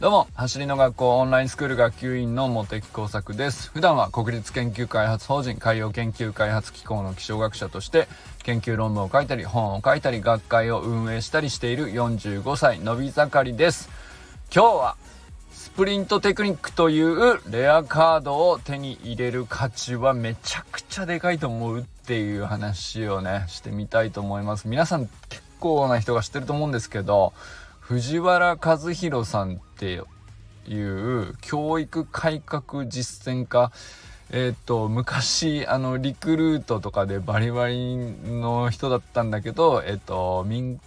どうも、走りの学校オンラインスクール学級委員の茂木工作です。普段は国立研究開発法人海洋研究開発機構の気象学者として研究論文を書いたり本を書いたり学会を運営したりしている45歳のび盛りです。今日はスプリントテクニックというレアカードを手に入れる価値はめちゃくちゃでかいと思うっていう話をね、してみたいと思います。皆さん構な人が知ってると思うんですけど、藤原和弘さんっていう教育改革実践家えっ、と昔あのリクルートとかでバリバリの人だったんだけどえっ、と民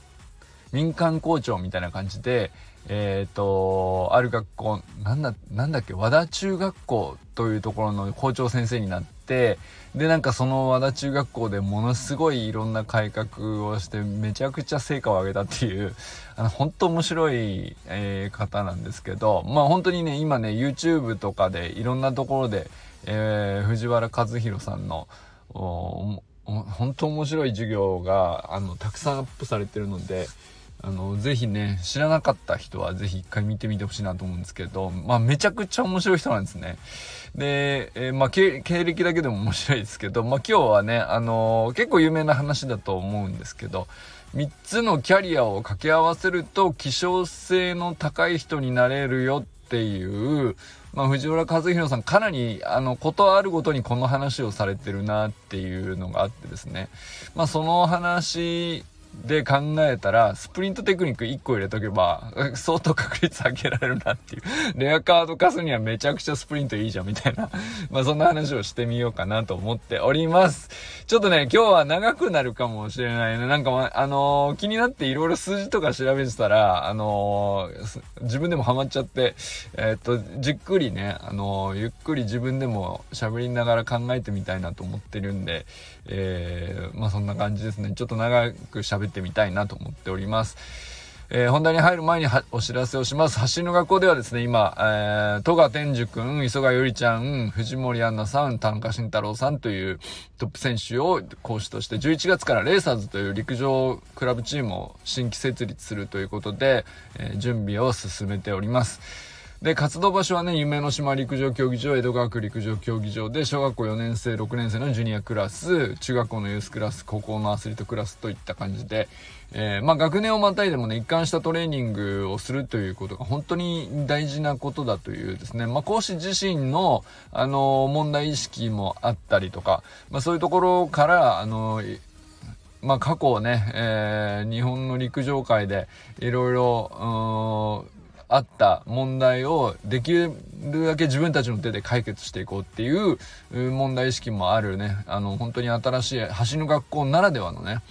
民間校長みたいな感じでえっ、とある学校なんだなんだっけ和田中学校というところの校長先生になってでなんかその和田中学校でものすごいいろんな改革をしてめちゃくちゃ成果を上げたっていうあの本当面白い、えー、方なんですけどまあ本当にね今ね YouTube とかでいろんなところで、えー、藤原和弘さんの本当面白い授業があのたくさんアップされてるのであの、ぜひね、知らなかった人はぜひ一回見てみてほしいなと思うんですけど、まあめちゃくちゃ面白い人なんですね。で、えー、まあ経歴だけでも面白いですけど、まあ今日はね、あのー、結構有名な話だと思うんですけど、3つのキャリアを掛け合わせると希少性の高い人になれるよっていう、まあ、藤原和弘さんかなりあのことあるごとにこの話をされてるなっていうのがあってですねまあその話で考えたら、スプリントテクニック1個入れとけば、相当確率上げられるなっていう。レアカード貸すにはめちゃくちゃスプリントいいじゃんみたいな。まあそんな話をしてみようかなと思っております。ちょっとね、今日は長くなるかもしれないね。なんか、ま、あのー、気になっていろいろ数字とか調べてたら、あのー、自分でもハマっちゃって、えー、っと、じっくりね、あのゆっくり自分でも喋りながら考えてみたいなと思ってるんで、えまあそんな感じですね。ちょっと長く喋喋ってみたいなと思っております。えー、本題に入る前にお知らせをします。走りの学校ではですね、今、えー、戸賀天寿くん、磯賀よりちゃん、藤森杏奈さん、田中慎太郎さんというトップ選手を講師として、11月からレーサーズという陸上クラブチームを新規設立するということで、えー、準備を進めております。で、活動場所はね、夢の島陸上競技場、江戸川区陸上競技場で、小学校4年生、6年生のジュニアクラス、中学校のユースクラス、高校のアスリートクラスといった感じで、えー、まあ学年をまたいでもね、一貫したトレーニングをするということが本当に大事なことだというですね、まあ講師自身の、あのー、問題意識もあったりとか、まあそういうところから、あのーまあ、過去ね、えー、日本の陸上界でいろいろ、あった問題をできるだけ自分たちの手で解決していこうっていう問題意識もあるね、あの、本当に新しい橋の学校ならではのね、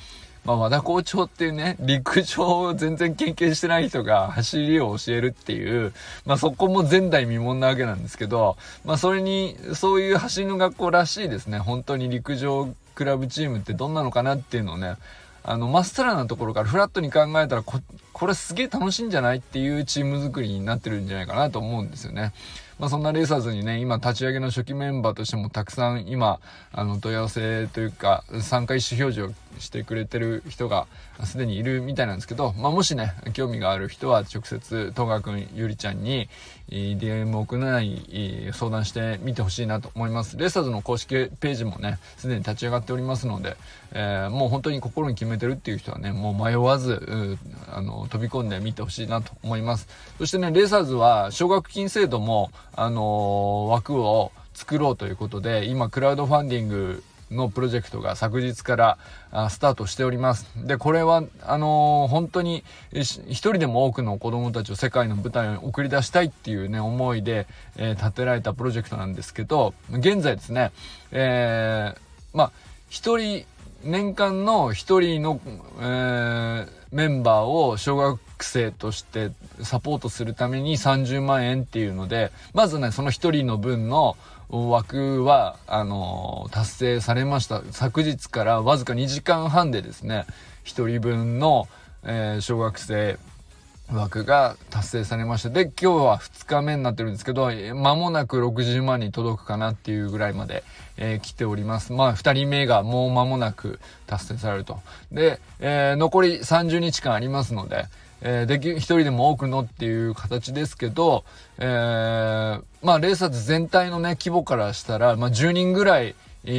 まあ、和田校長っていうね、陸上を全然経験してない人が走りを教えるっていう、まあそこも前代未聞なわけなんですけど、まあそれに、そういう走りの学校らしいですね、本当に陸上クラブチームってどんなのかなっていうのをね、あの、まっさらなところからフラットに考えたらこ、これすげえ楽しいんじゃないっていうチーム作りになってるんじゃないかなと思うんですよね。まあそんなレーサーズにね、今立ち上げの初期メンバーとしてもたくさん今、あの問い合わせというか、参加意思表示をしてくれてる人がすでにいるみたいなんですけど、まあもしね、興味がある人は直接、戸川くん、ゆりちゃんに、DM を送らない、相談してみてほしいなと思います。レーサーズの公式ページもね、すでに立ち上がっておりますので、えー、もう本当に心に決めてるっていう人はね、もう迷わず、あの、飛び込んでみてほしいなと思います。そしてね、レーサーズは奨学金制度も、あの枠を作ろうということで、今、クラウドファンディングのプロジェクトが昨日からスタートしております。で、これは、あのー、本当に一人でも多くの子供たちを世界の舞台に送り出したいっていうね、思いで、えー、立てられたプロジェクトなんですけど、現在ですね、えー、まあ、一人、年間の一人の、えー、メンバーを小学生としてサポートするために30万円っていうので、まずね、その一人の分の枠は、あの、達成されました。昨日からわずか2時間半でですね、一人分の、えー、小学生枠が達成されました。で、今日は2日目になってるんですけど、間もなく60万に届くかなっていうぐらいまで、えー、来ております。まあ、2人目がもう間もなく達成されると。で、えー、残り30日間ありますので、えー、でき、一人でも多くのっていう形ですけど、えー、まあ、レーサーズ全体のね、規模からしたら、まあ、10人ぐらい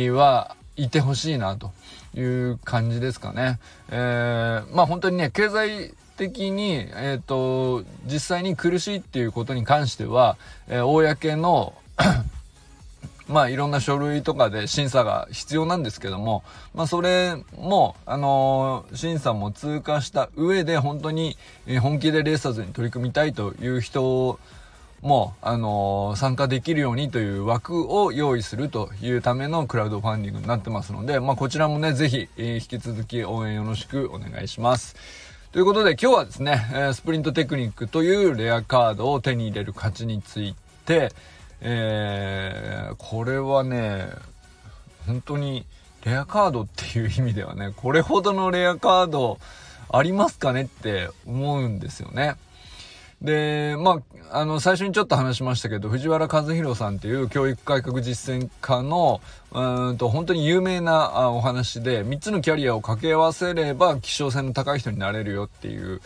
はいてほしいなという感じですかね。えー、まあ、本当にね、経済的に、えっ、ー、と、実際に苦しいっていうことに関しては、えー、公のまあいろんな書類とかで審査が必要なんですけども、まあそれも、あのー、審査も通過した上で本当に本気でレーサーズに取り組みたいという人も、あのー、参加できるようにという枠を用意するというためのクラウドファンディングになってますので、まあこちらもね、ぜひ、えー、引き続き応援よろしくお願いします。ということで今日はですね、スプリントテクニックというレアカードを手に入れる価値について、えー、これはね、本当にレアカードっていう意味ではね、これほどのレアカードありますかねって思うんですよね。で、まあ、あの、最初にちょっと話しましたけど、藤原和弘さんっていう教育改革実践家の、うんと、本当に有名なお話で、3つのキャリアを掛け合わせれば、希少性の高い人になれるよっていう、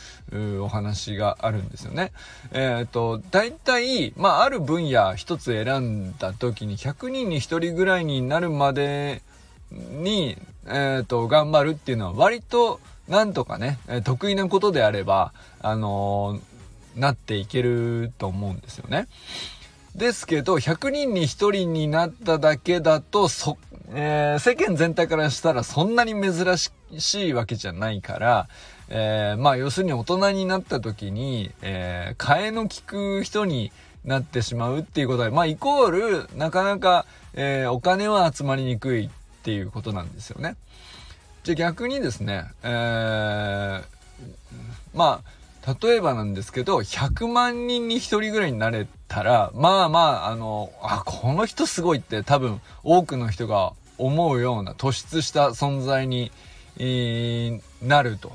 お話があるんですよね。えっ、ー、と、大体、まあ、ある分野一つ選んだ時に、100人に1人ぐらいになるまでに、えっ、ー、と、頑張るっていうのは割と、なんとかね、得意なことであれば、あのーなっていけると思うんですよね。ですけど、100人に1人になっただけだと、そ、えー、世間全体からしたらそんなに珍しいわけじゃないから、えー、まあ要するに大人になった時に、えー、替えの利く人になってしまうっていうことで、まあイコール、なかなか、えー、お金は集まりにくいっていうことなんですよね。じゃ逆にですね、えー、まあ、例えばなんですけど、100万人に1人ぐらいになれたら、まあまあ、あの、あ、この人すごいって多分多くの人が思うような突出した存在に、え、なると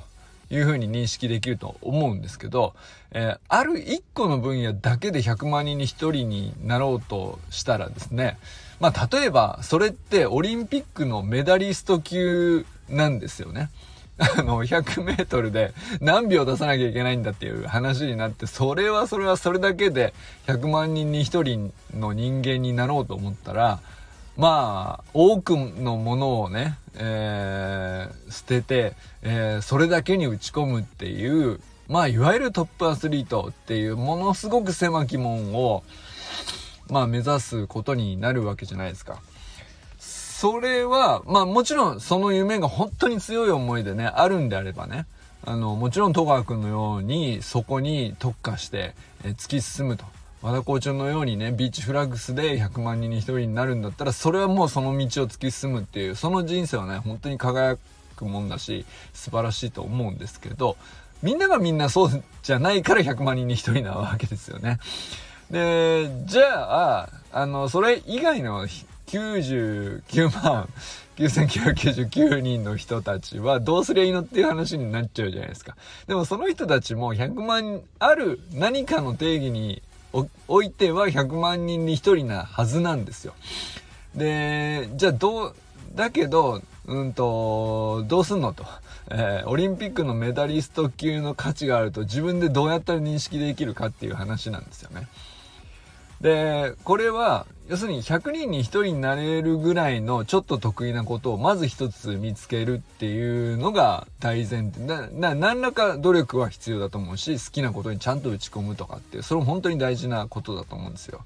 いうふうに認識できると思うんですけど、えー、ある1個の分野だけで100万人に1人になろうとしたらですね、まあ例えばそれってオリンピックのメダリスト級なんですよね。あの、100メートルで何秒出さなきゃいけないんだっていう話になって、それはそれはそれだけで100万人に1人の人間になろうと思ったら、まあ、多くのものをね、えー、捨てて、えー、それだけに打ち込むっていう、まあ、いわゆるトップアスリートっていうものすごく狭き門を、まあ、目指すことになるわけじゃないですか。それは、まあもちろんその夢が本当に強い思いでね、あるんであればね、あの、もちろん戸川君のようにそこに特化して、え突き進むと。和田校長のようにね、ビーチフラッグスで100万人に1人になるんだったら、それはもうその道を突き進むっていう、その人生はね、本当に輝くもんだし、素晴らしいと思うんですけど、みんながみんなそうじゃないから100万人に1人なわけですよね。で、じゃあ、あの、それ以外の99万9999人の人たちはどうすりゃいいのっていう話になっちゃうじゃないですか。でもその人たちも100万、ある何かの定義においては100万人に1人なはずなんですよ。で、じゃあどう、だけど、うんと、どうすんのと。えー、オリンピックのメダリスト級の価値があると自分でどうやったら認識できるかっていう話なんですよね。で、これは、要するに100人に1人になれるぐらいのちょっと得意なことをまず一つ見つけるっていうのが大前提。な、な、何らか努力は必要だと思うし、好きなことにちゃんと打ち込むとかっていう、それも本当に大事なことだと思うんですよ。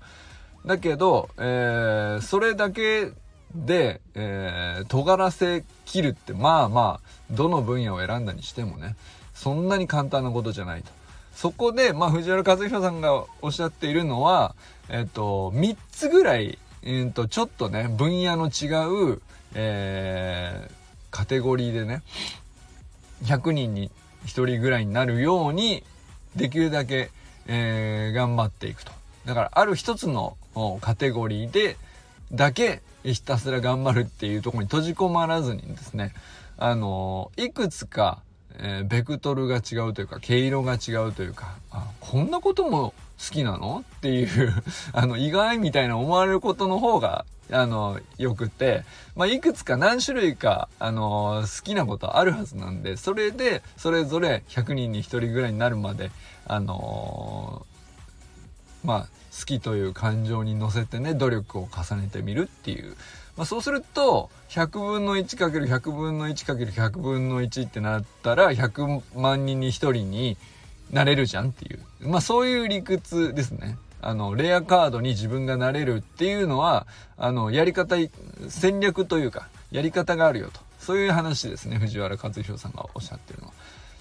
だけど、えー、それだけで、えー、尖らせ切るって、まあまあ、どの分野を選んだにしてもね、そんなに簡単なことじゃないと。そこで、まあ、藤原和弘さんがおっしゃっているのは、えっと、3つぐらい、えっと、ちょっとね、分野の違う、えー、カテゴリーでね、100人に1人ぐらいになるように、できるだけ、えー、頑張っていくと。だから、ある一つのカテゴリーで、だけひたすら頑張るっていうところに閉じ込まらずにですね、あのいくつかえー、ベクトルが違うというか、毛色が違うというか、あ、こんなことも好きなの？っていう あの、意外みたいな思われることの方が、あの、よくて、まあ、いくつか何種類か、あの、好きなことあるはずなんで、それで、それぞれ100人に1人ぐらいになるまで、あのまあ、好きという感情に乗せてね、努力を重ねてみるっていう、まあ、そうすると、100分の 1×100 分の 1×100 分の1ってなったら、100万人に1人になれるじゃんっていう。まあ、そういう理屈ですね。あの、レアカードに自分がなれるっていうのは、あの、やり方、戦略というか、やり方があるよと。そういう話ですね。藤原和弘さんがおっしゃってるのは。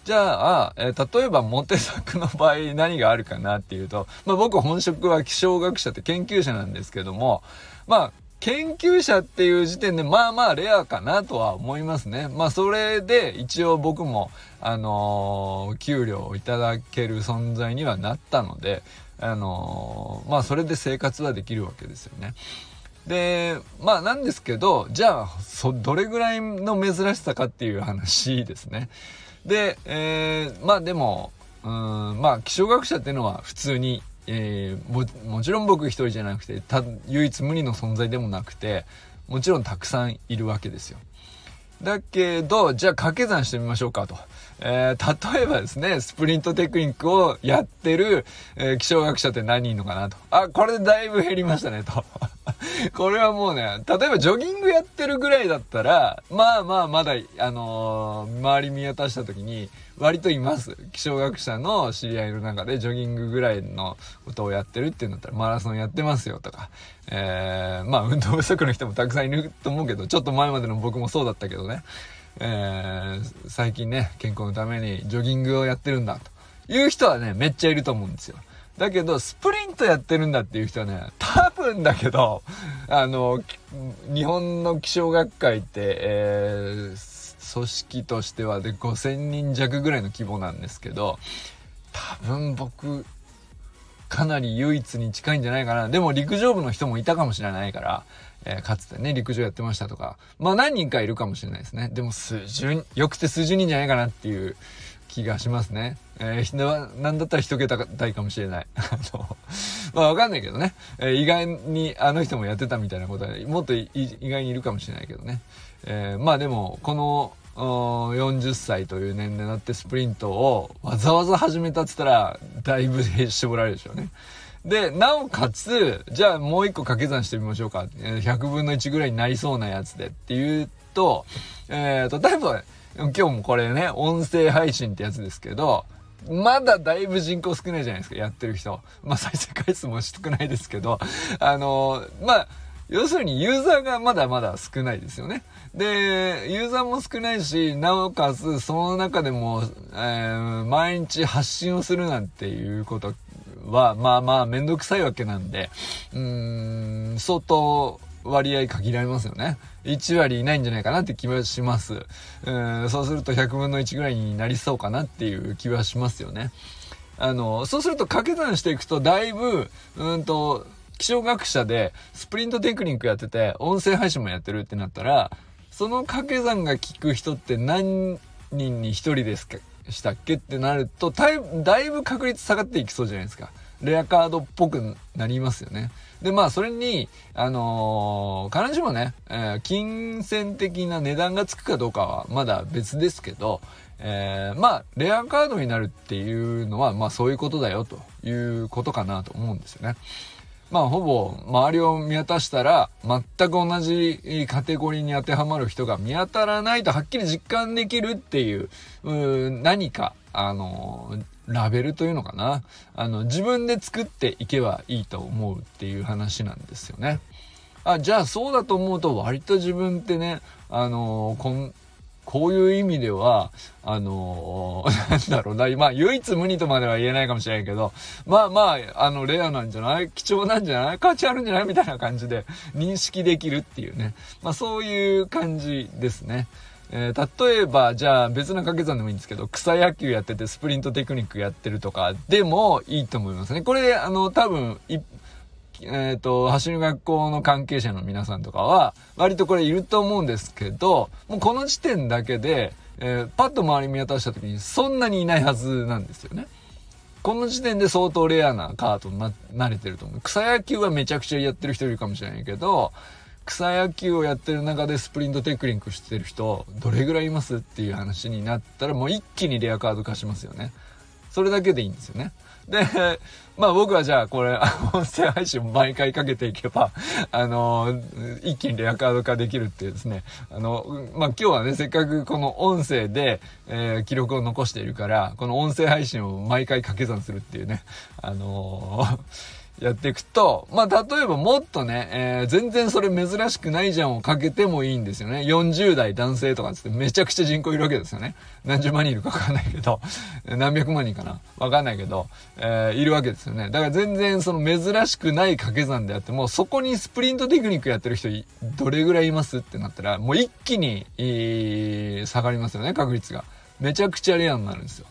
じゃあ、えー、例えばモテ作の場合何があるかなっていうと、まあ僕本職は気象学者って研究者なんですけども、まあ研究者っていう時点でまあまあレアかなとは思いますね。まあそれで一応僕もあのー、給料をいただける存在にはなったので、あのー、まあそれで生活はできるわけですよね。で、まあなんですけど、じゃあ、そ、どれぐらいの珍しさかっていう話ですね。で、えー、まあでも、うん、まあ気象学者っていうのは普通にえー、ももちろん僕一人じゃなくてた唯一無二の存在でもなくてもちろんたくさんいるわけですよ。だけど、じゃあ掛け算してみましょうかと。えー、例えばですね、スプリントテクニックをやってる、えー、気象学者って何人いるのかなと。あ、これでだいぶ減りましたね、と。これはもうね、例えばジョギングやってるぐらいだったら、まあまあまだ、あのー、周り見渡した時に、割といます。気象学者の知り合いの中でジョギングぐらいのことをやってるっていうんだったら、マラソンやってますよとか、えー、まあ運動不足の人もたくさんいると思うけど、ちょっと前までの僕もそうだったけどね、えー、最近ね、健康のためにジョギングをやってるんだという人はね、めっちゃいると思うんですよ。だけど、スプリントやってるんだっていう人はね、多分だけど、あの、日本の気象学会って、えー、組織としてはで5000人弱ぐらいの規模なんですけど、多分僕、かなり唯一に近いんじゃないかな。でも陸上部の人もいたかもしれないから、えー、かつてね、陸上やってましたとか、まあ何人かいるかもしれないですね。でも数十、よくて数十人じゃないかなっていう気がしますね。えー、なんだったら一桁台かもしれない。あの、まあわかんないけどね。えー、意外にあの人もやってたみたいなことは、もっと意外にいるかもしれないけどね。えー、まあでも、この、40歳という年齢になってスプリントをわざわざ始めたっつったら、だいぶ絞られるでしょうね。で、なおかつ、じゃあもう一個掛け算してみましょうか。100分の1ぐらいになりそうなやつでっていうと、えっ、ー、と、例えば、今日もこれね、音声配信ってやつですけど、まだだいぶ人口少ないじゃないですか、やってる人。まあ再生回数も少ないですけど、あの、まあ、要するにユーザーがまだまだ少ないですよね。で、ユーザーも少ないし、なおかつその中でも、えー、毎日発信をするなんていうことは、まあまあめんどくさいわけなんで、うーん、相当割合限られますよね。1割いないんじゃないかなって気はします。うんそうすると100分の1ぐらいになりそうかなっていう気はしますよね。あの、そうすると掛け算していくとだいぶ、うんと、気象学者でスプリントテクニックやってて音声配信もやってるってなったら、その掛け算が効く人って何人に1人ですかしたっけってなるとだいぶ確率下がっていきそうじゃないですか。レアカードっぽくなりますよね。で、まあ、それに、あのー、必ずしもね、えー、金銭的な値段がつくかどうかはまだ別ですけど、えー、まあ、レアカードになるっていうのは、まあ、そういうことだよということかなと思うんですよね。まあ、ほぼ周りを見渡したら、全く同じカテゴリーに当てはまる人が見当たらないとはっきり実感できるっていう、う何か、あのラベルというのかな。あの、自分で作っていけばいいと思うっていう話なんですよね。あ、じゃあそうだと思うと割と自分ってね、あのこん、こういう意味では、あのー、なんだろうな、まあ、唯一無二とまでは言えないかもしれないけど、まあまあ、あの、レアなんじゃない？貴重なんじゃない？価値あるんじゃない？みたいな感じで認識できるっていうね。まあ、そういう感じですね。えー、例えば、じゃあ別な掛け算でもいいんですけど、草野球やっててスプリントテクニックやってるとかでもいいと思いますね。これ、あの、多分、えっ、ー、と、走る学校の関係者の皆さんとかは、割とこれいると思うんですけど、もうこの時点だけで、えー、パッと周り見渡した時にそんなにいないはずなんですよね。この時点で相当レアなカードにな慣れてると思う。草野球はめちゃくちゃやってる人いるかもしれないけど、草野球をやってる中でスプリントテクニックしてる人、どれぐらいいますっていう話になったら、もう一気にレアカード化しますよね。それだけでいいんですよね。で、まあ僕はじゃあこれ、音声配信を毎回かけていけば、あの、一気にレアカード化できるっていうですね、あの、まあ今日はね、せっかくこの音声で、えー、記録を残しているから、この音声配信を毎回掛け算するっていうね、あのーやっていくと、まあ、例えばもっとね、えー、全然それ珍しくないじゃんをかけてもいいんですよね。40代男性とかつってめちゃくちゃ人口いるわけですよね。何十万人いるかわかんないけど、何百万人かなわかんないけど、えー、いるわけですよね。だから全然その珍しくない掛け算であっても、そこにスプリントテクニックやってる人どれぐらいいますってなったら、もう一気に、えー、下がりますよね、確率が。めちゃくちゃレアになるんですよ。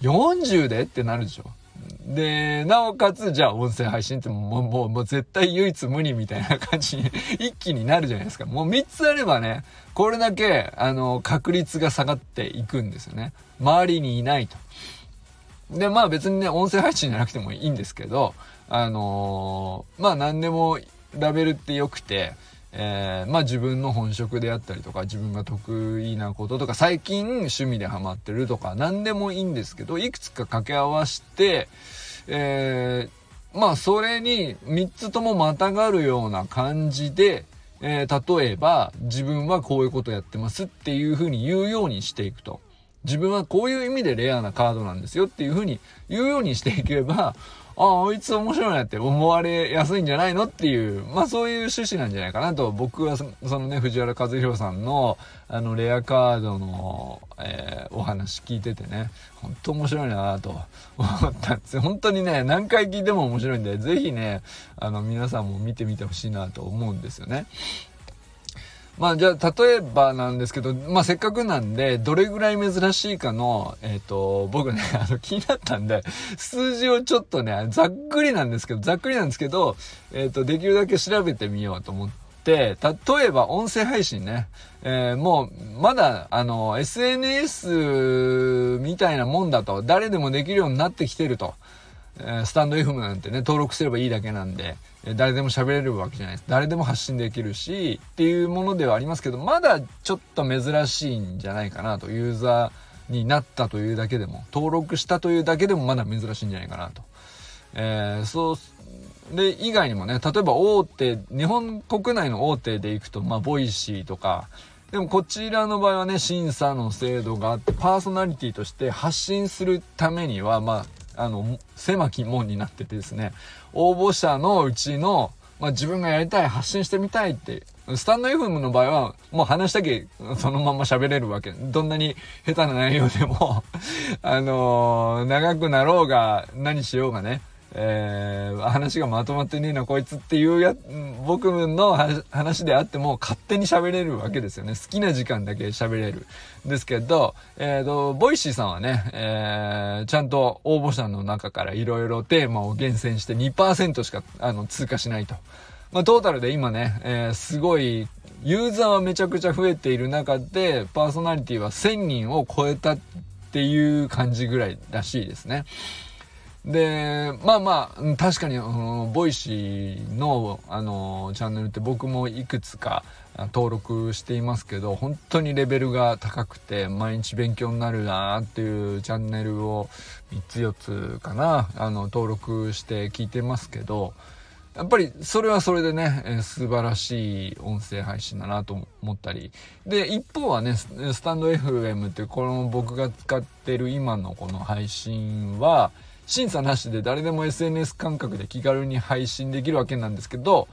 40でってなるでしょ。で、なおかつ、じゃあ音声配信ってもう、もう、もう絶対唯一無二みたいな感じに 一気になるじゃないですか。もう3つあればね、これだけ、あの、確率が下がっていくんですよね。周りにいないと。で、まあ別にね、音声配信じゃなくてもいいんですけど、あのー、まあ何でもラベルって良くて、えー、まあ自分の本職であったりとか、自分が得意なこととか、最近趣味でハマってるとか、何でもいいんですけど、いくつか掛け合わせて、えー、まあそれに3つともまたがるような感じで、えー、例えば自分はこういうことやってますっていうふうに言うようにしていくと。自分はこういう意味でレアなカードなんですよっていうふうに言うようにしていけば、ああ、あいつ面白いなって思われやすいんじゃないのっていう、まあそういう趣旨なんじゃないかなと、僕はそのね、藤原和弘さんの、あの、レアカードの、えー、お話聞いててね、本当面白いなと思ったんですよ。本当にね、何回聞いても面白いんで、ぜひね、あの、皆さんも見てみてほしいなと思うんですよね。まあじゃあ例えばなんですけど、まあせっかくなんで、どれぐらい珍しいかの、えっ、ー、と、僕ね、あの気になったんで、数字をちょっとね、ざっくりなんですけど、ざっくりなんですけど、えっ、ー、と、できるだけ調べてみようと思って、例えば音声配信ね、えー、もう、まだ、あの、SNS みたいなもんだと、誰でもできるようになってきてると。えスタンド FM なんてね、登録すればいいだけなんで、誰でも喋れるわけじゃないです。誰でも発信できるし、っていうものではありますけど、まだちょっと珍しいんじゃないかなと、ユーザーになったというだけでも、登録したというだけでもまだ珍しいんじゃないかなと。えー、そう、で、以外にもね、例えば大手、日本国内の大手で行くと、まあ、ボイシーとか、でもこちらの場合はね、審査の制度があって、パーソナリティとして発信するためには、まあ、あの、狭き門になっててですね、応募者のうちの、まあ、自分がやりたい、発信してみたいって、スタンド FM の場合は、もう話したけそのまま喋れるわけ。どんなに下手な内容でも あのー、長くなろうが、何しようがね、えー、話がまとまってねえなこいつっていうや、僕の話であっても勝手に喋れるわけですよね。好きな時間だけ喋れる。ですけど、えっ、ー、と、ボイシーさんはね、えー、ちゃんと応募者の中からいろいろテーマを厳選して2%しか、あの、通過しないと。まあ、トータルで今ね、えー、すごい、ユーザーはめちゃくちゃ増えている中で、パーソナリティは1000人を超えたっていう感じぐらいらしいですね。で、まあまあ、確かに、ボイシーの、あの、チャンネルって僕もいくつか登録していますけど、本当にレベルが高くて、毎日勉強になるなっていうチャンネルを3つ4つかな、あの、登録して聞いてますけど、やっぱりそれはそれでね、えー、素晴らしい音声配信だなと思ったり。で、一方はね、スタンド FM ってこの僕が使ってる今のこの配信は、審査なしで誰でも SNS 感覚で気軽に配信できるわけなんですけど、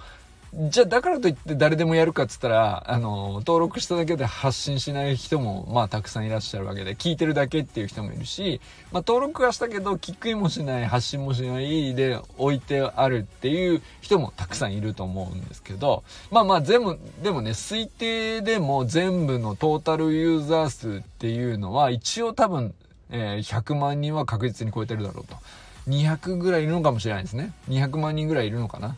じゃあだからといって誰でもやるかっつったら、あの、登録しただけで発信しない人も、まあたくさんいらっしゃるわけで、聞いてるだけっていう人もいるし、まあ登録はしたけど、聞くもしない、発信もしないで置いてあるっていう人もたくさんいると思うんですけど、まあまあ全部、でもね、推定でも全部のトータルユーザー数っていうのは、一応多分えー、100万人は確実に超えてるだろうと。200ぐらいいるのかもしれないですね。200万人ぐらいいるのかな。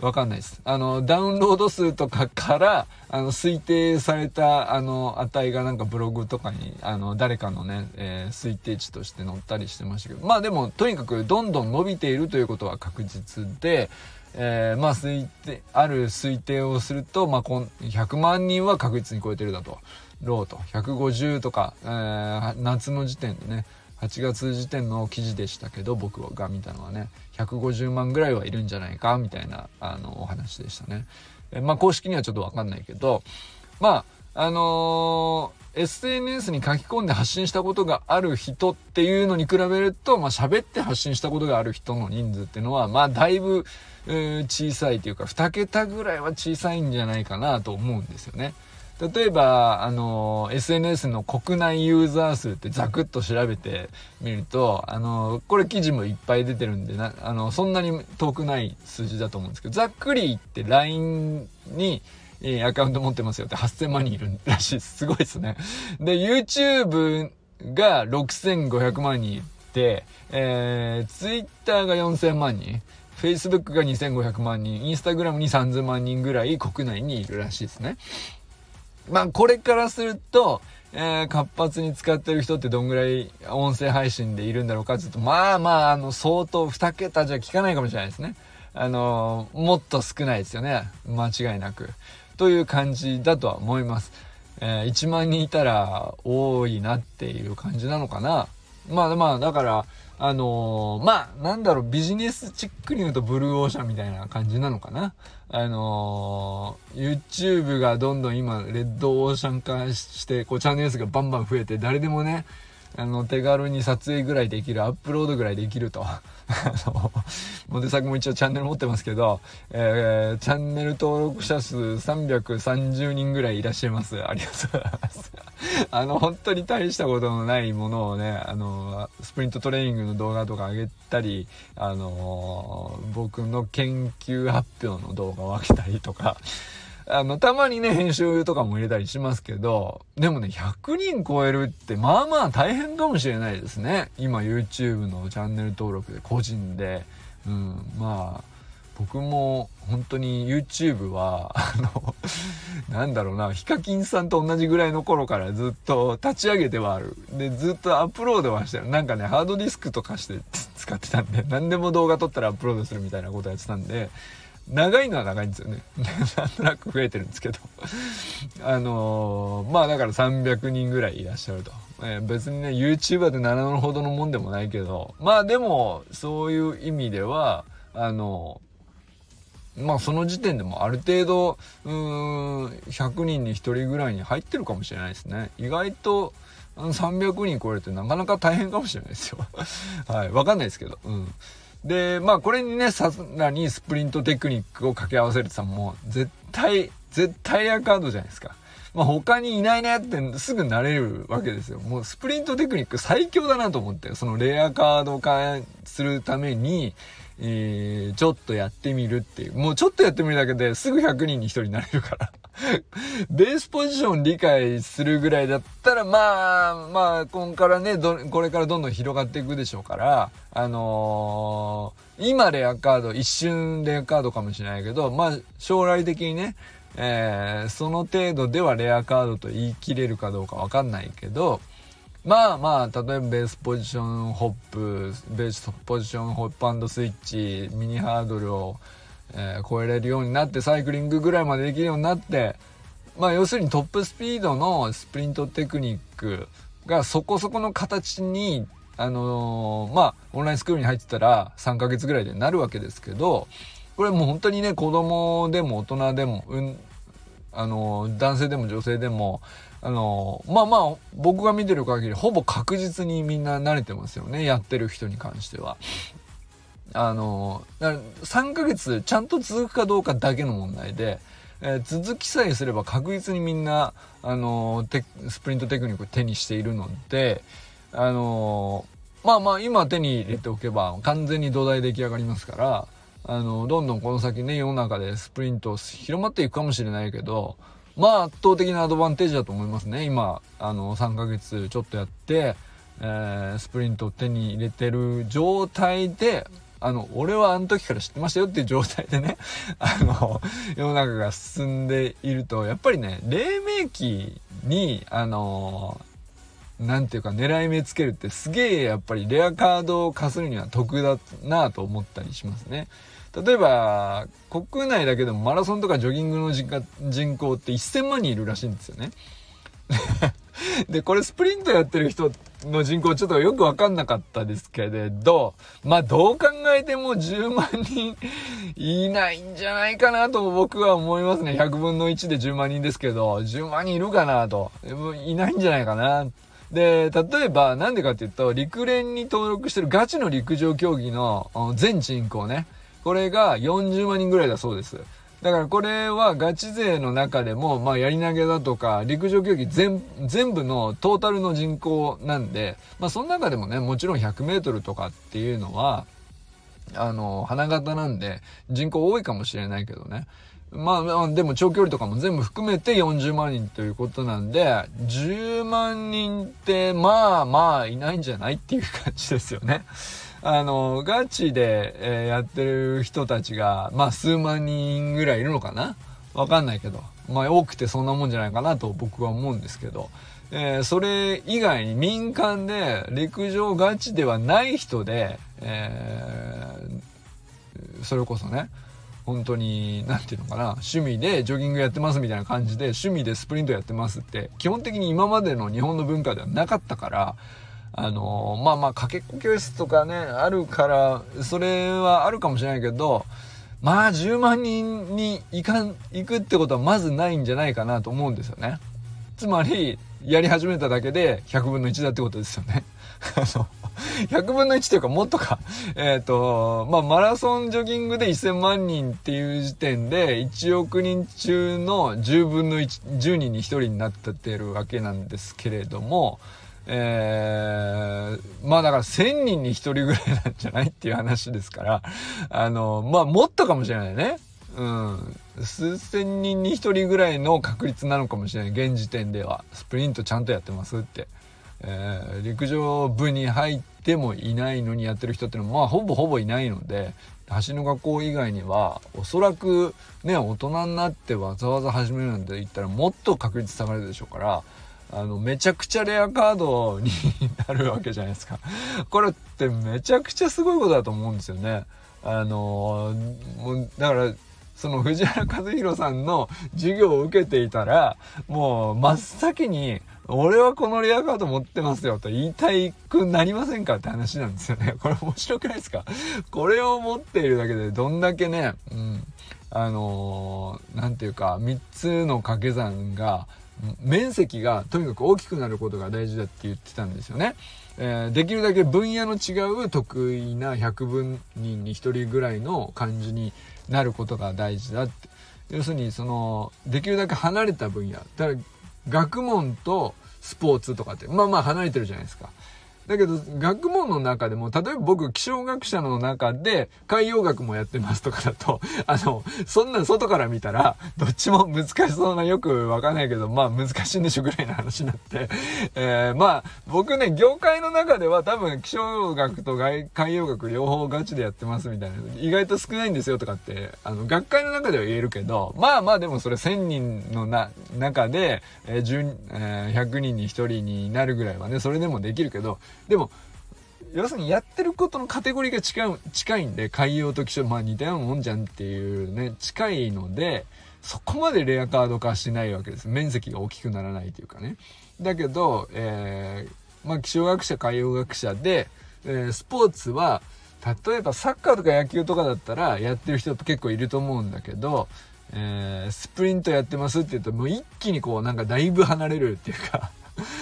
わかんないです。あの、ダウンロード数とかから、あの、推定された、あの、値がなんかブログとかに、あの、誰かのね、えー、推定値として載ったりしてましたけど、まあでも、とにかくどんどん伸びているということは確実で、えー、まあ推定、ある推定をすると、まあ、こん100万人は確実に超えてるだと。ローと。150とか、えー、夏の時点でね、8月時点の記事でしたけど僕が見たのはね150万ぐらいはいるんじゃないかみたいなあのお話でしたね。えまあ公式にはちょっとわかんないけどまああのー、SNS に書き込んで発信したことがある人っていうのに比べると、まあ、喋って発信したことがある人の人数っていうのは、まあ、だいぶ、えー、小さいというか、2桁ぐらいは小さいんじゃないかなと思うんですよね。例えば、あの、SNS の国内ユーザー数ってザクッと調べてみると、あの、これ記事もいっぱい出てるんでな、あの、そんなに遠くない数字だと思うんですけど、ざっくり言って LINE に、え、アカウント持ってますよって8000万人いるらしいです。すごいですね。で、YouTube が6500万人いて、えー、Twitter が4000万人。Facebook が2500万人、Instagram に3000万人ぐらい国内にいるらしいですね。まあ、これからすると、えー、活発に使ってる人ってどんぐらい音声配信でいるんだろうかっていうと、まあまあ、あの、相当2桁じゃ効かないかもしれないですね。あのー、もっと少ないですよね。間違いなく。という感じだとは思います。えー、1万人いたら多いなっていう感じなのかな。まあまあ、だから、あのー、まあ、なんだろう、ビジネスチックに言うとブルーオーシャンみたいな感じなのかな。あのー、YouTube がどんどん今、レッドオーシャン化して、こう、チャンネル数がバンバン増えて、誰でもね、あの、手軽に撮影ぐらいできる、アップロードぐらいできると。あの、モテ作も一応チャンネル持ってますけど、えー、チャンネル登録者数330人ぐらいいらっしゃいます。ありがとうございます。あの、本当に大したことのないものをね、あの、スプリントトレーニングの動画とか上げたり、あの、僕の研究発表の動画を上げたりとか、あの、たまにね、編集とかも入れたりしますけど、でもね、100人超えるって、まあまあ大変かもしれないですね。今 YouTube のチャンネル登録で個人で。うん、まあ、僕も本当に YouTube は、あの、なんだろうな、ヒカキンさんと同じぐらいの頃からずっと立ち上げてはある。で、ずっとアップロードはしてる。なんかね、ハードディスクとかして使ってたんで、何でも動画撮ったらアップロードするみたいなことやってたんで、長いのは長いんですよね。なんとなく増えてるんですけど。あのー、まあだから300人ぐらいいらっしゃると。えー、別にね、YouTuber で習うほどのもんでもないけど、まあでも、そういう意味では、あのー、まあその時点でもある程度、うーん、100人に1人ぐらいに入ってるかもしれないですね。意外と、300人超えるってなかなか大変かもしれないですよ。はい。わかんないですけど。うん。で、まあこれにね、さらにスプリントテクニックを掛け合わせるってさ、もう絶対、絶対レアカードじゃないですか。まあ他にいないねってすぐなれるわけですよ。もうスプリントテクニック最強だなと思って、そのレアカード化するために、えー、ちょっとやってみるっていう。もうちょっとやってみるだけですぐ100人に1人になれるから ベースポジション理解するぐらいだったら、まあ、まあ、こんからね、これからどんどん広がっていくでしょうから、あのー、今レアカード、一瞬レアカードかもしれないけど、まあ、将来的にね、えー、その程度ではレアカードと言い切れるかどうかわかんないけど、まあまあ、例えばベースポジションホップ、ベースポジションホップスイッチ、ミニハードルを、えー、超えれるようになって、サイクリングぐらいまでできるようになって、まあ要するにトップスピードのスプリントテクニックがそこそこの形に、あのー、まあオンラインスクールに入ってたら3ヶ月ぐらいでなるわけですけど、これもう本当にね、子供でも大人でも、うん、あのー、男性でも女性でも、あの、まあまあ、僕が見てる限り、ほぼ確実にみんな慣れてますよね。やってる人に関しては。あの、3ヶ月ちゃんと続くかどうかだけの問題で、えー、続きさえすれば確実にみんな、あのスプリントテクニックを手にしているので、あのまあまあ今手に入れておけば完全に土台出来上がりますから、あのどんどんこの先ね、世の中でスプリント広まっていくかもしれないけど、まあ圧倒的なアドバンテージだと思いますね。今、あの、3ヶ月ちょっとやって、えー、スプリントを手に入れてる状態で、あの、俺はあの時から知ってましたよっていう状態でね、あの、世の中が進んでいると、やっぱりね、黎明期に、あの、ーんていうか狙い目つけるってすげえやっぱりレアカードを貸するには得だなと思ったりしますね。例えば、国内だけでもマラソンとかジョギングの人口って1000万人いるらしいんですよね。で、これスプリントやってる人の人口ちょっとよくわかんなかったですけれど、まあどう考えても10万人いないんじゃないかなと僕は思いますね。100分の1で10万人ですけど、10万人いるかなと。いないんじゃないかな。で、例えばなんでかっていうと、陸連に登録してるガチの陸上競技の全人口ね。これが40万人ぐらいだそうです。だからこれはガチ勢の中でも、まあやり投げだとか、陸上競技全全部のトータルの人口なんで、まあその中でもね、もちろん100メートルとかっていうのは、あの、花形なんで人口多いかもしれないけどね。まあ、でも長距離とかも全部含めて40万人ということなんで、10万人ってまあまあいないんじゃないっていう感じですよね。あの、ガチで、え、やってる人たちが、まあ数万人ぐらいいるのかな？わかんないけど。まあ多くてそんなもんじゃないかなと僕は思うんですけど。えー、それ以外に民間で陸上ガチではない人で、えー、それこそね、本当に、なんていうのかな、趣味でジョギングやってますみたいな感じで、趣味でスプリントやってますって、基本的に今までの日本の文化ではなかったから、あのまあまあ、かけっこ教室とかね、あるから、それはあるかもしれないけど、まあ、10万人に行かん、行くってことはまずないんじゃないかなと思うんですよね。つまり、やり始めただけで100分の1だってことですよね。あの、100分の1というかもっとか。えっ、ー、と、まあ、マラソンジョギングで1000万人っていう時点で1億人中の10分の1、10人に1人になってるわけなんですけれども、えー、まあだから1000人に1人ぐらいなんじゃないっていう話ですから、あの、まあもっとかもしれないね。うん。数千人に1人ぐらいの確率なのかもしれない。現時点では。スプリントちゃんとやってますって。えー、陸上部に入ってもいないのにやってる人っていうのは、まあほぼほぼいないので、橋の学校以外には、おそらくね、大人になってわざわざ始めるなんて言ったらもっと確率下がるでしょうから、あの、めちゃくちゃレアカードになるわけじゃないですか。これってめちゃくちゃすごいことだと思うんですよね。あの、だから、その藤原和弘さんの授業を受けていたら、もう真っ先に、俺はこのレアカード持ってますよと言いたいくなりませんかって話なんですよね。これ面白くないですか？これを持っているだけでどんだけね、うん、あのー、ていうか、3つの掛け算が面積がとにかく大きくなることが大事だって言ってたんですよね。えー、できるだけ分野の違う得意な100分人に1人ぐらいの感じになることが大事だって。要するに、その、できるだけ離れた分野。だから、学問とスポーツとかって、まあまあ離れてるじゃないですか。だけど、学問の中でも、例えば僕、気象学者の中で、海洋学もやってますとかだと、あの、そんな外から見たら、どっちも難しそうな、よくわかんないけど、まあ難しいんでしょぐらいの話になって、えー、まあ、僕ね、業界の中では多分、気象学と海洋学両方ガチでやってますみたいな、意外と少ないんですよとかって、あの、学会の中では言えるけど、まあまあでもそれ1000人のな、中で、えー、10、えー、100人に1人になるぐらいはね、それでもできるけど、でも、要するにやってることのカテゴリーが近い、近いんで、海洋と気象、まあ似たようなもんじゃんっていうね、近いので、そこまでレアカード化しないわけです。面積が大きくならないというかね。だけど、えー、まあ気象学者、海洋学者で、えー、スポーツは、例えばサッカーとか野球とかだったらやってる人って結構いると思うんだけど、えー、スプリントやってますって言うともう一気にこうなんかだいぶ離れるっていうか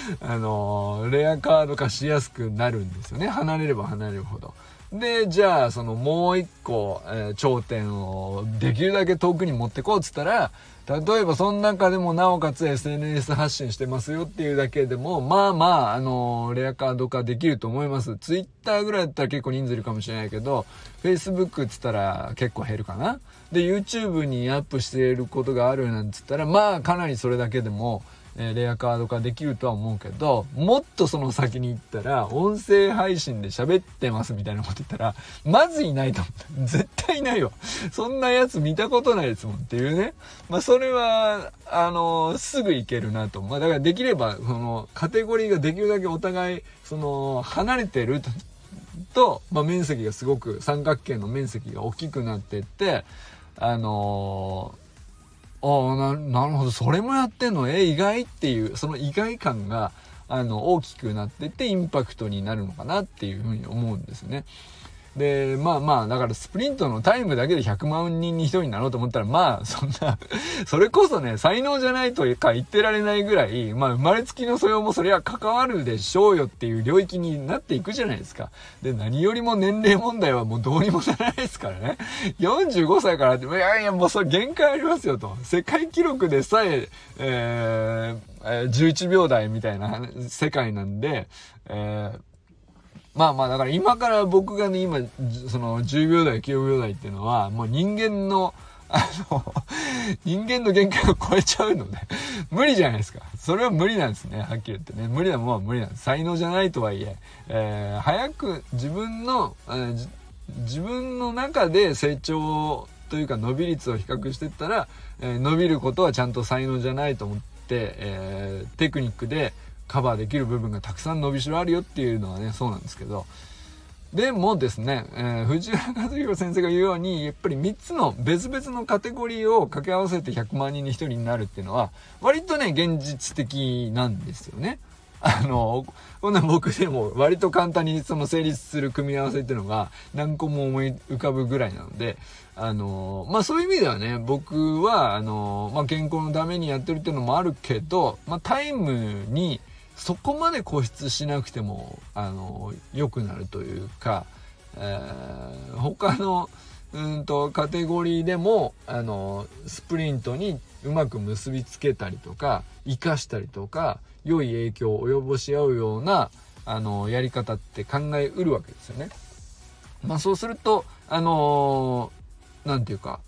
あのレアカード化しやすくなるんですよね。離れれば離れるほど。で、じゃあ、そのもう一個、えー、頂点をできるだけ遠くに持ってこうっつったら、例えばその中でもなおかつ SNS 発信してますよっていうだけでも、まあまあ、あのー、レアカード化できると思います。Twitter ぐらいだったら結構人数いるかもしれないけど、Facebook っつったら結構減るかな。で、YouTube にアップしていることがあるなんつったら、まあかなりそれだけでも、えレアカード化できるとは思うけど、もっとその先に行ったら、音声配信で喋ってますみたいなこと言ったら、まずいないと思った。絶対いないわ。そんなやつ見たことないですもんっていうね。まあ、それは、あのすぐ行けるなと。まあ、だからできれば、その、カテゴリーができるだけお互い、その、離れてると、まあ、面積がすごく、三角形の面積が大きくなってって、あのああななるほどそれもやってんの？え意外っていうその意外感があの大きくなっててインパクトになるのかなっていうふうに思うんですね。で、まあまあ、だからスプリントのタイムだけで100万人に1人になろうと思ったら、まあ、そんな それこそね、才能じゃないというか言ってられないぐらい、まあ、生まれつきの素養もそれは関わるでしょうよっていう領域になっていくじゃないですか。で、何よりも年齢問題はもうどうにもならないですからね。45歳からって、いやいや、もうそれ限界ありますよと。世界記録でさえ、えー、11秒台みたいな世界なんで、えーまあまあ、だから今から僕がね、今、その10秒台、9秒台っていうのは、もう人間の、あの、人間の限界を超えちゃうので、無理じゃないですか。それは無理なんですね、はっきり言ってね。無理なもんは無理なんです。才能じゃないとはいえ、えー、早く自分の、えー、自分の中で成長というか伸び率を比較してったら、えー、伸びることはちゃんと才能じゃないと思って、えー、テクニックでカバーできる部分がたくさん伸びしろあるよっていうのはね、そうなんですけど、でもですね、えー、藤原和弘先生が言うように、やっぱり3つの別々のカテゴリーを掛け合わせて100万人に1人になるっていうのは、割とね、現実的なんですよね。あの、こんな僕でも割と簡単にその成立する組み合わせっていうのが何個も思い浮かぶぐらいなので、あの、まあそういう意味ではね、僕は、あの、まあ健康のためにやってるっていうのもあるけど、まあタイムに、そこまで固執しなくてもあの良くなるというか、えー、他のうんとカテゴリーでもあのスプリントにうまく結びつけたりとか生かしたりとか良い影響を及ぼし合うようなあのやり方って考えうるわけですよね。まあそうするとあの何て言うか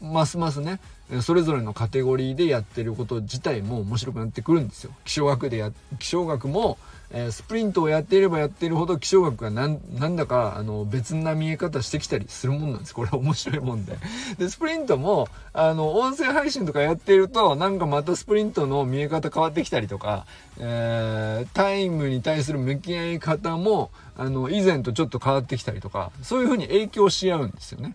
ますますねそれぞれのカテゴリーでやってること自体も面白くなってくるんですよ。気象学でや、気象学も、えー、スプリントをやっていればやっているほど気象学がなんなんだかあの別な見え方してきたりするもんなんです。これ面白いもんで。で、スプリントもあの音声配信とかやっているとなんかまたスプリントの見え方変わってきたりとか、えー、タイムに対する向き合い方もあの以前とちょっと変わってきたりとか、そういうふうに影響し合うんですよね。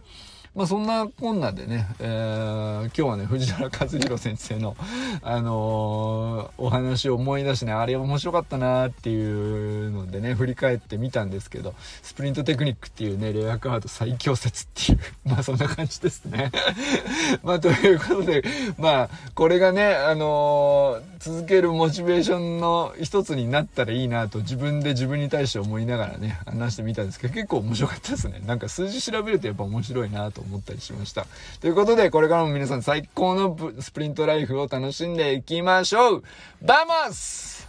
まあそんなこんなでね、えー、今日はね、藤原和弘先生の、あのー、お話を思い出しね、あれ面白かったなっていうのでね、振り返ってみたんですけど、スプリントテクニックっていうね、レアカード最強説っていう、まあそんな感じですね。まあということで、まあこれがね、あのー、続けるモチベーションの一つになったらいいなと自分で自分に対して思いながらね、話してみたんですけど、結構面白かったですね。なんか数字調べるとやっぱ面白いなと思ったりしました。ということで、これからも皆さん最高のスプリントライフを楽しんでいきましょう vamos